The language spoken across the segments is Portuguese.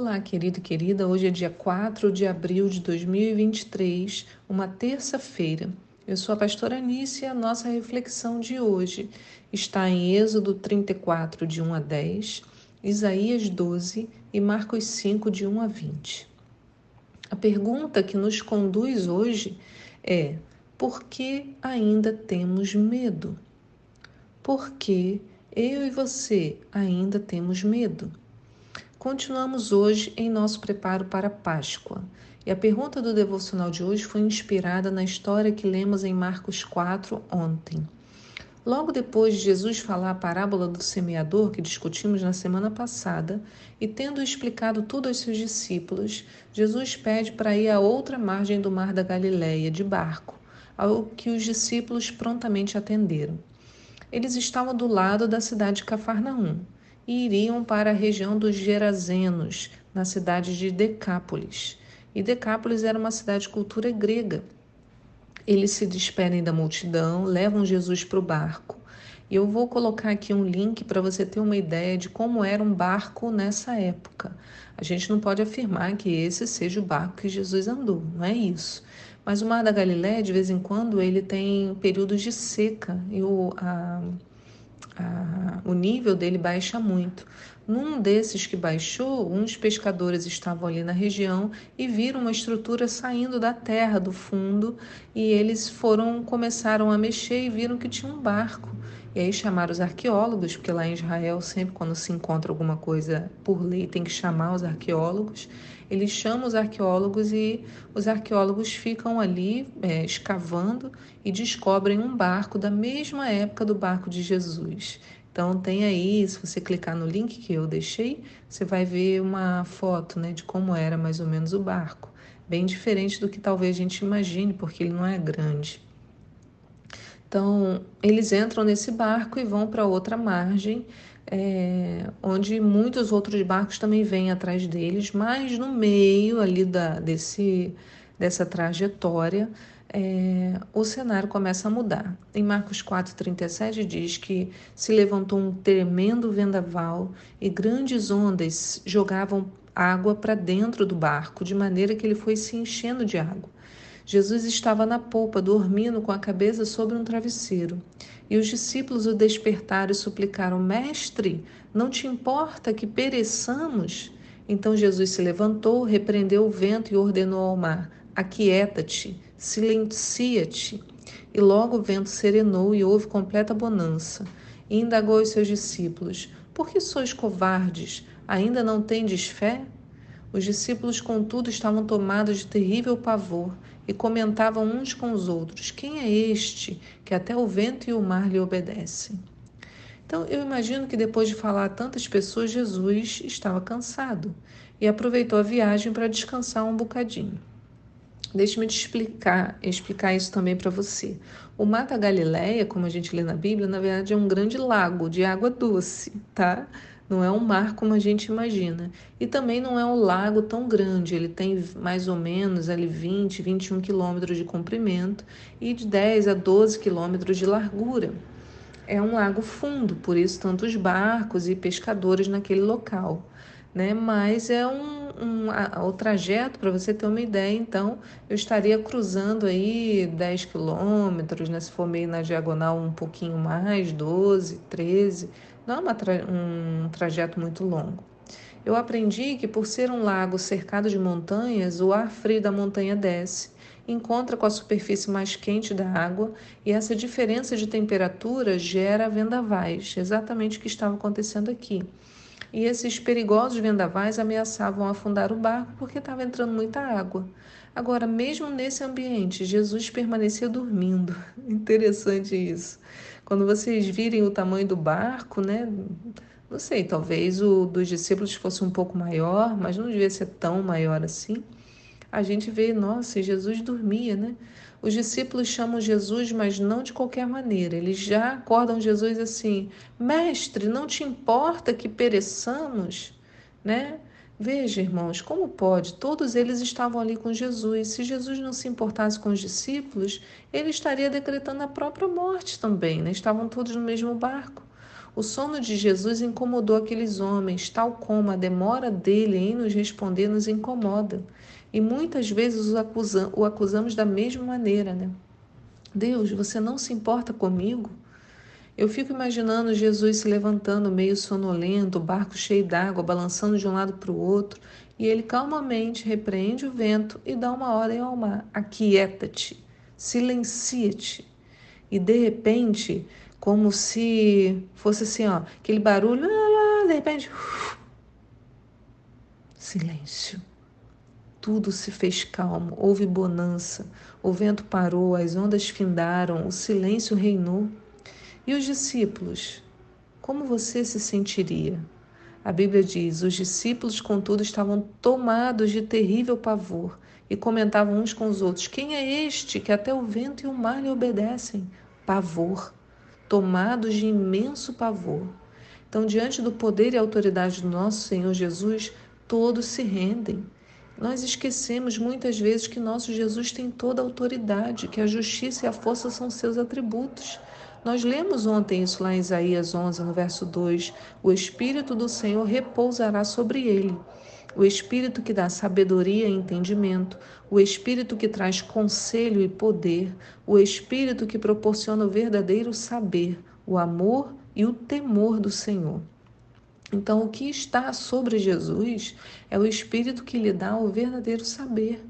Olá, querido e querida. Hoje é dia 4 de abril de 2023, uma terça-feira. Eu sou a pastora Anice e a nossa reflexão de hoje está em Êxodo 34, de 1 a 10, Isaías 12 e Marcos 5, de 1 a 20. A pergunta que nos conduz hoje é: por que ainda temos medo? Por que eu e você ainda temos medo? Continuamos hoje em nosso preparo para Páscoa. E a pergunta do devocional de hoje foi inspirada na história que lemos em Marcos 4 ontem. Logo depois de Jesus falar a parábola do semeador que discutimos na semana passada, e tendo explicado tudo aos seus discípulos, Jesus pede para ir à outra margem do mar da Galileia de barco, ao que os discípulos prontamente atenderam. Eles estavam do lado da cidade de Cafarnaum e iriam para a região dos Gerazenos, na cidade de Decápolis. E Decápolis era uma cidade de cultura grega. Eles se despedem da multidão, levam Jesus para o barco. E eu vou colocar aqui um link para você ter uma ideia de como era um barco nessa época. A gente não pode afirmar que esse seja o barco que Jesus andou, não é isso. Mas o Mar da Galiléia, de vez em quando, ele tem períodos de seca e o, a, a, o nível dele baixa muito. Num desses que baixou, uns pescadores estavam ali na região e viram uma estrutura saindo da terra, do fundo, e eles foram, começaram a mexer e viram que tinha um barco. E aí chamaram os arqueólogos, porque lá em Israel, sempre quando se encontra alguma coisa por lei, tem que chamar os arqueólogos. Eles chamam os arqueólogos e os arqueólogos ficam ali é, escavando e descobrem um barco da mesma época do barco de Jesus. Então tem aí, se você clicar no link que eu deixei, você vai ver uma foto né, de como era mais ou menos o barco. Bem diferente do que talvez a gente imagine, porque ele não é grande. Então, eles entram nesse barco e vão para outra margem, é, onde muitos outros barcos também vêm atrás deles, mas no meio ali da, desse, dessa trajetória, é, o cenário começa a mudar. Em Marcos 4,37 diz que se levantou um tremendo vendaval e grandes ondas jogavam água para dentro do barco, de maneira que ele foi se enchendo de água. Jesus estava na polpa, dormindo com a cabeça sobre um travesseiro. E os discípulos o despertaram e suplicaram: Mestre, não te importa que pereçamos? Então Jesus se levantou, repreendeu o vento e ordenou ao mar: Aquieta-te, silencia-te. E logo o vento serenou e houve completa bonança. E indagou os seus discípulos: Por que sois covardes? Ainda não tendes fé? Os discípulos, contudo, estavam tomados de terrível pavor e comentavam uns com os outros: Quem é este que até o vento e o mar lhe obedecem? Então, eu imagino que depois de falar a tantas pessoas, Jesus estava cansado e aproveitou a viagem para descansar um bocadinho. Deixe-me te explicar, explicar isso também para você. O Mar da Galileia, como a gente lê na Bíblia, na verdade é um grande lago de água doce, tá? Não é um mar como a gente imagina. E também não é um lago tão grande, ele tem mais ou menos ali 20, 21 quilômetros de comprimento e de 10 a 12 quilômetros de largura. É um lago fundo, por isso tantos barcos e pescadores naquele local. Né? Mas é um, um a, o trajeto, para você ter uma ideia, então eu estaria cruzando aí 10 quilômetros, né? se for meio na diagonal um pouquinho mais, 12, 13 não é tra um trajeto muito longo. Eu aprendi que, por ser um lago cercado de montanhas, o ar frio da montanha desce, encontra com a superfície mais quente da água e essa diferença de temperatura gera vendavais, exatamente o que estava acontecendo aqui. E esses perigosos vendavais ameaçavam afundar o barco porque estava entrando muita água. Agora, mesmo nesse ambiente, Jesus permanecia dormindo. Interessante isso. Quando vocês virem o tamanho do barco, né? Não sei, talvez o dos discípulos fosse um pouco maior, mas não devia ser tão maior assim. A gente vê, nossa, Jesus dormia, né? Os discípulos chamam Jesus, mas não de qualquer maneira. Eles já acordam Jesus assim: Mestre, não te importa que pereçamos? Né? Veja, irmãos, como pode? Todos eles estavam ali com Jesus. Se Jesus não se importasse com os discípulos, ele estaria decretando a própria morte também, né? Estavam todos no mesmo barco. O sono de Jesus incomodou aqueles homens, tal como a demora dele em nos responder nos incomoda. E muitas vezes o, acusa, o acusamos da mesma maneira, né? Deus, você não se importa comigo? Eu fico imaginando Jesus se levantando meio sonolento, o barco cheio d'água, balançando de um lado para o outro, e ele calmamente repreende o vento e dá uma ordem ao mar: aquieta-te, silencia-te. E de repente, como se fosse assim, ó, aquele barulho, de repente, silêncio. Tudo se fez calmo, houve bonança, o vento parou, as ondas findaram, o silêncio reinou. E os discípulos? Como você se sentiria? A Bíblia diz: os discípulos, contudo, estavam tomados de terrível pavor e comentavam uns com os outros: Quem é este que até o vento e o mar lhe obedecem? Pavor tomados de imenso pavor. Então, diante do poder e autoridade do nosso Senhor Jesus, todos se rendem. Nós esquecemos muitas vezes que nosso Jesus tem toda a autoridade, que a justiça e a força são seus atributos. Nós lemos ontem isso lá em Isaías 11, no verso 2: O Espírito do Senhor repousará sobre ele o Espírito que dá sabedoria e entendimento, o Espírito que traz conselho e poder, o Espírito que proporciona o verdadeiro saber, o amor e o temor do Senhor. Então, o que está sobre Jesus é o Espírito que lhe dá o verdadeiro saber.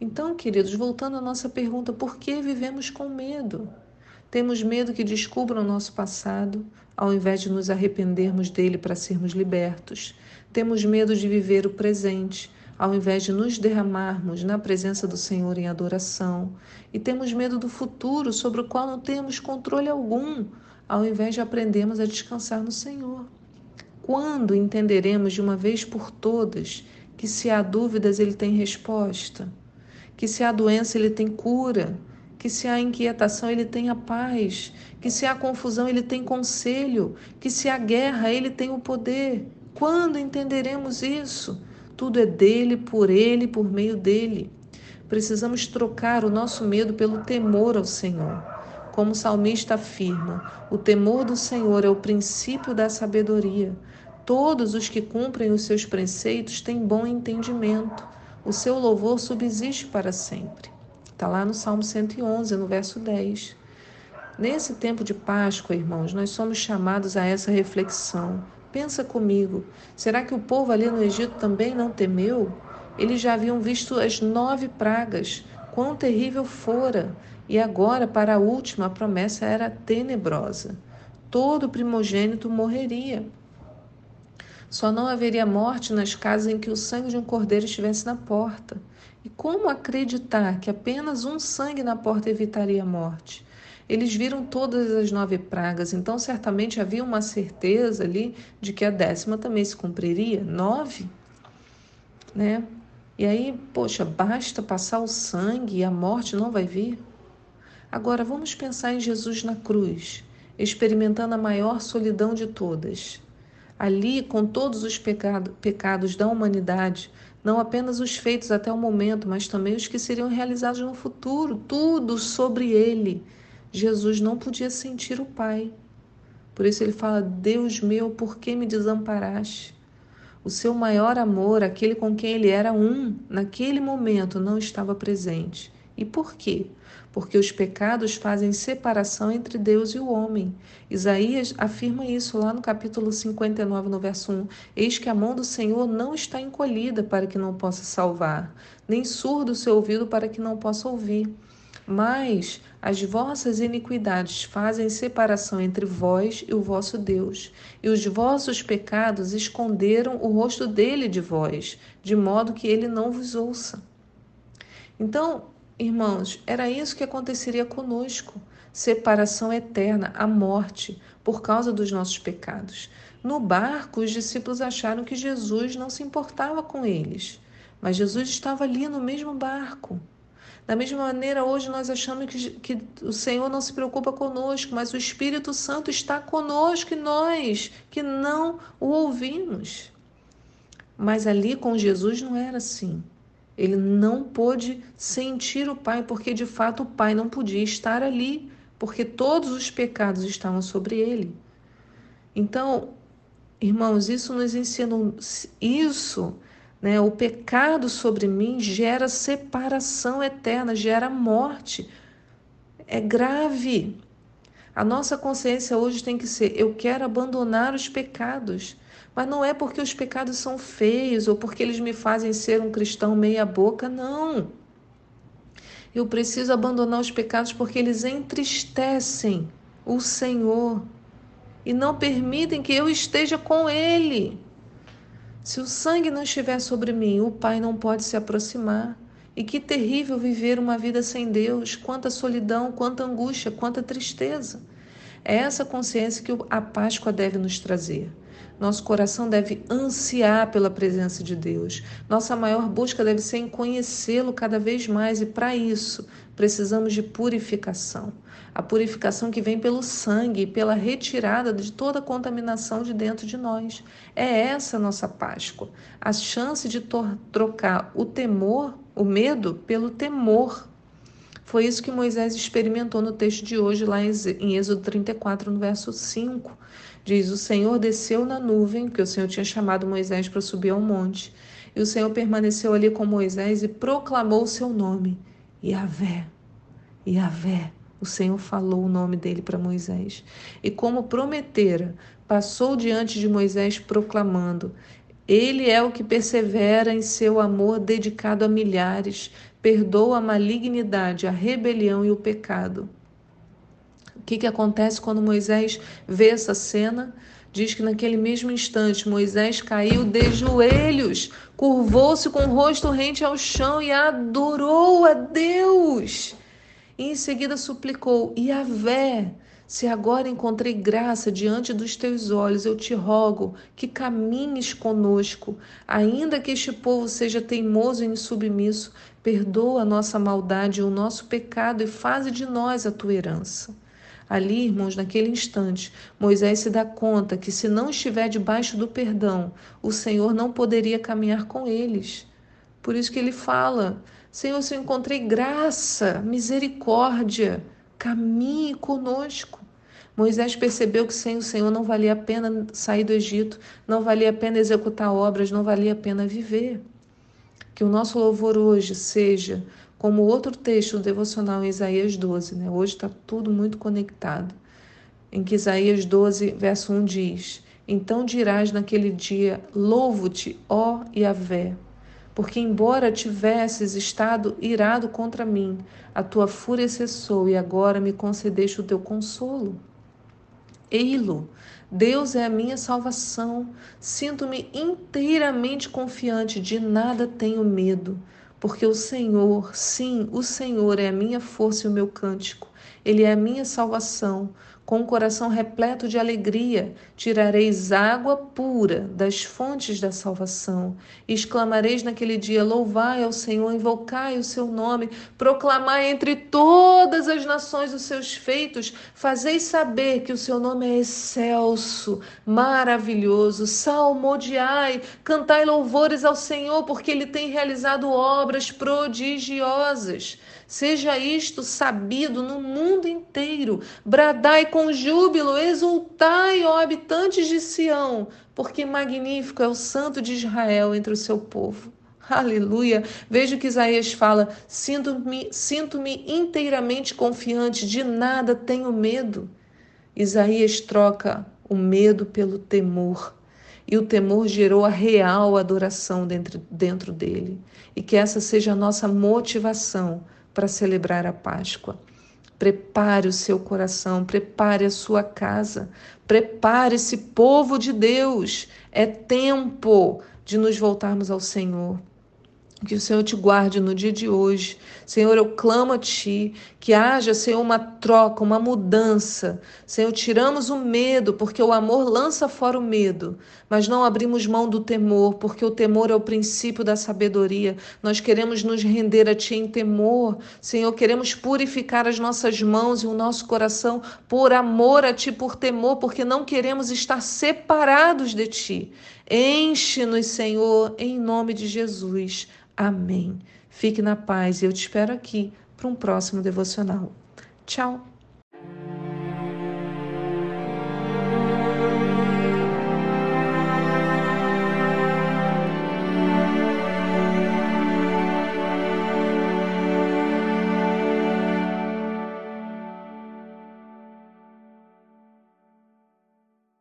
Então, queridos, voltando à nossa pergunta, por que vivemos com medo? Temos medo que descubram o nosso passado, ao invés de nos arrependermos dele para sermos libertos. Temos medo de viver o presente, ao invés de nos derramarmos na presença do Senhor em adoração. E temos medo do futuro, sobre o qual não temos controle algum, ao invés de aprendermos a descansar no Senhor. Quando entenderemos de uma vez por todas que se há dúvidas, Ele tem resposta, que se há doença, Ele tem cura, que se há inquietação, Ele tem a paz, que se há confusão, Ele tem conselho, que se há guerra, Ele tem o poder, quando entenderemos isso? Tudo é dele, por ele, por meio dele. Precisamos trocar o nosso medo pelo temor ao Senhor. Como o salmista afirma, o temor do Senhor é o princípio da sabedoria. Todos os que cumprem os seus preceitos têm bom entendimento. O seu louvor subsiste para sempre. Está lá no Salmo 111, no verso 10. Nesse tempo de Páscoa, irmãos, nós somos chamados a essa reflexão. Pensa comigo, será que o povo ali no Egito também não temeu? Eles já haviam visto as nove pragas, quão terrível fora, e agora, para a última, a promessa era tenebrosa. Todo primogênito morreria. Só não haveria morte nas casas em que o sangue de um cordeiro estivesse na porta. E como acreditar que apenas um sangue na porta evitaria a morte? Eles viram todas as nove pragas, então certamente havia uma certeza ali de que a décima também se cumpriria. Nove, né? E aí, poxa, basta passar o sangue e a morte não vai vir? Agora vamos pensar em Jesus na cruz, experimentando a maior solidão de todas. Ali, com todos os pecado, pecados da humanidade, não apenas os feitos até o momento, mas também os que seriam realizados no futuro, tudo sobre ele Jesus não podia sentir o Pai. Por isso ele fala: Deus meu, por que me desamparaste? O seu maior amor, aquele com quem ele era um, naquele momento não estava presente. E por quê? Porque os pecados fazem separação entre Deus e o homem. Isaías afirma isso lá no capítulo 59, no verso 1. Eis que a mão do Senhor não está encolhida para que não possa salvar, nem surdo o seu ouvido para que não possa ouvir. Mas as vossas iniquidades fazem separação entre vós e o vosso Deus, e os vossos pecados esconderam o rosto dele de vós, de modo que ele não vos ouça. Então, irmãos, era isso que aconteceria conosco: separação eterna, a morte, por causa dos nossos pecados. No barco, os discípulos acharam que Jesus não se importava com eles, mas Jesus estava ali no mesmo barco. Da mesma maneira, hoje nós achamos que, que o Senhor não se preocupa conosco, mas o Espírito Santo está conosco e nós que não o ouvimos. Mas ali com Jesus não era assim. Ele não pôde sentir o Pai, porque de fato o Pai não podia estar ali, porque todos os pecados estavam sobre ele. Então, irmãos, isso nos ensina isso, né? O pecado sobre mim gera separação eterna, gera morte. É grave. A nossa consciência hoje tem que ser: eu quero abandonar os pecados. Mas não é porque os pecados são feios ou porque eles me fazem ser um cristão meia-boca, não. Eu preciso abandonar os pecados porque eles entristecem o Senhor e não permitem que eu esteja com Ele. Se o sangue não estiver sobre mim, o Pai não pode se aproximar. E que terrível viver uma vida sem Deus, quanta solidão, quanta angústia, quanta tristeza. É essa consciência que a Páscoa deve nos trazer. Nosso coração deve ansiar pela presença de Deus. Nossa maior busca deve ser em conhecê-lo cada vez mais, e para isso precisamos de purificação. A purificação que vem pelo sangue e pela retirada de toda contaminação de dentro de nós. É essa a nossa Páscoa. A chance de trocar o temor, o medo, pelo temor. Foi isso que Moisés experimentou no texto de hoje, lá em Êxodo 34, no verso 5. Diz: O Senhor desceu na nuvem, que o Senhor tinha chamado Moisés para subir ao monte. E o Senhor permaneceu ali com Moisés e proclamou o seu nome: Yahvé. Yahvé. O Senhor falou o nome dele para Moisés. E como prometera, passou diante de Moisés proclamando: Ele é o que persevera em seu amor dedicado a milhares, perdoa a malignidade, a rebelião e o pecado que, que acontece quando Moisés vê essa cena? Diz que naquele mesmo instante Moisés caiu de joelhos, curvou-se com o rosto rente ao chão e adorou a Deus. E em seguida suplicou: Yahvé, se agora encontrei graça diante dos teus olhos, eu te rogo que caminhes conosco, ainda que este povo seja teimoso e insubmisso, perdoa a nossa maldade e o nosso pecado e faze de nós a tua herança. Ali, irmãos, naquele instante, Moisés se dá conta que se não estiver debaixo do perdão, o Senhor não poderia caminhar com eles. Por isso que ele fala: Senhor, se eu encontrei graça, misericórdia, caminhe conosco. Moisés percebeu que sem o Senhor não valia a pena sair do Egito, não valia a pena executar obras, não valia a pena viver. Que o nosso louvor hoje seja como outro texto devocional em Isaías 12, né? hoje está tudo muito conectado, em que Isaías 12, verso 1 diz: Então dirás naquele dia: Louvo-te, ó Yahvé, porque embora tivesses estado irado contra mim, a tua fúria cessou e agora me concedeste o teu consolo. Ei-lo, Deus é a minha salvação. Sinto-me inteiramente confiante, de nada tenho medo porque o Senhor, sim, o Senhor é a minha força e o meu cântico, Ele é a minha salvação. Com o coração repleto de alegria, tirareis água pura das fontes da salvação. exclamareis naquele dia: Louvai ao Senhor, invocai o seu nome, proclamai entre todas as nações os seus feitos, fazeis saber que o seu nome é excelso, maravilhoso. Salmodiai, cantai louvores ao Senhor, porque ele tem realizado obras prodigiosas. Seja isto sabido no mundo inteiro. Bradai com júbilo, exultai, ó habitantes de Sião, porque magnífico é o Santo de Israel entre o seu povo. Aleluia! Veja que Isaías fala: sinto-me sinto inteiramente confiante, de nada tenho medo. Isaías troca o medo pelo temor. E o temor gerou a real adoração dentro, dentro dele. E que essa seja a nossa motivação para celebrar a Páscoa. Prepare o seu coração, prepare a sua casa, prepare esse povo de Deus. É tempo de nos voltarmos ao Senhor. Que o Senhor te guarde no dia de hoje. Senhor, eu clamo a Ti que haja, Senhor, uma troca, uma mudança. Senhor, tiramos o medo, porque o amor lança fora o medo, mas não abrimos mão do temor, porque o temor é o princípio da sabedoria. Nós queremos nos render a Ti em temor. Senhor, queremos purificar as nossas mãos e o nosso coração por amor a Ti, por temor, porque não queremos estar separados de Ti. Enche-nos, Senhor, em nome de Jesus. Amém. Fique na paz e eu te espero aqui para um próximo devocional. Tchau!